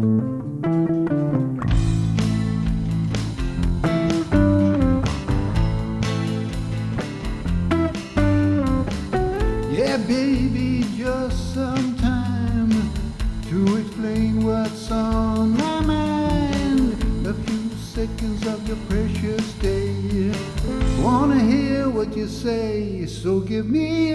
Yeah, baby, just some time to explain what's on my mind. A few seconds of your precious day. Wanna hear what you say, so give me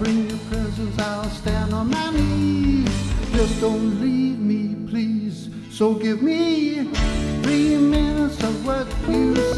bring you presents, I'll stand on my knees. Just don't leave me, please. So give me three minutes of what you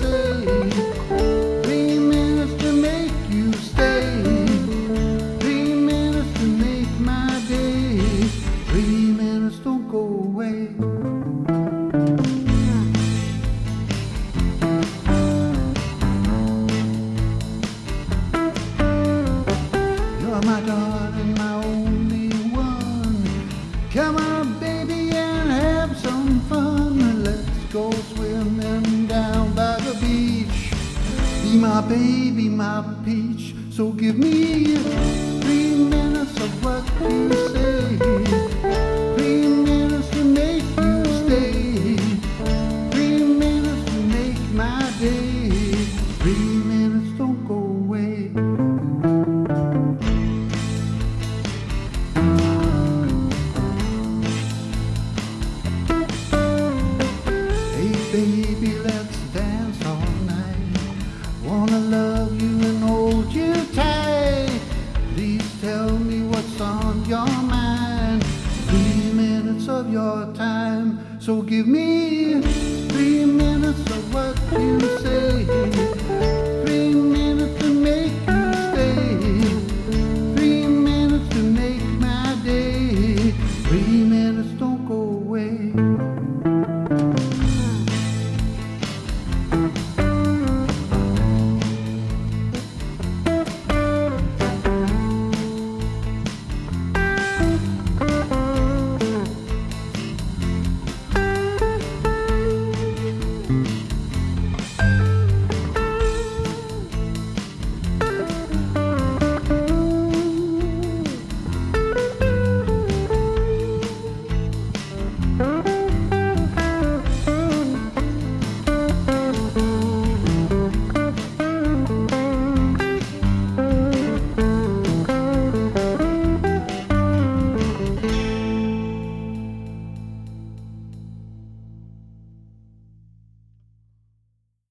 Come on, baby, and have some fun. Let's go swimming down by the beach. Be my baby, my peach. So give me three minutes of what you So give me three minutes of what you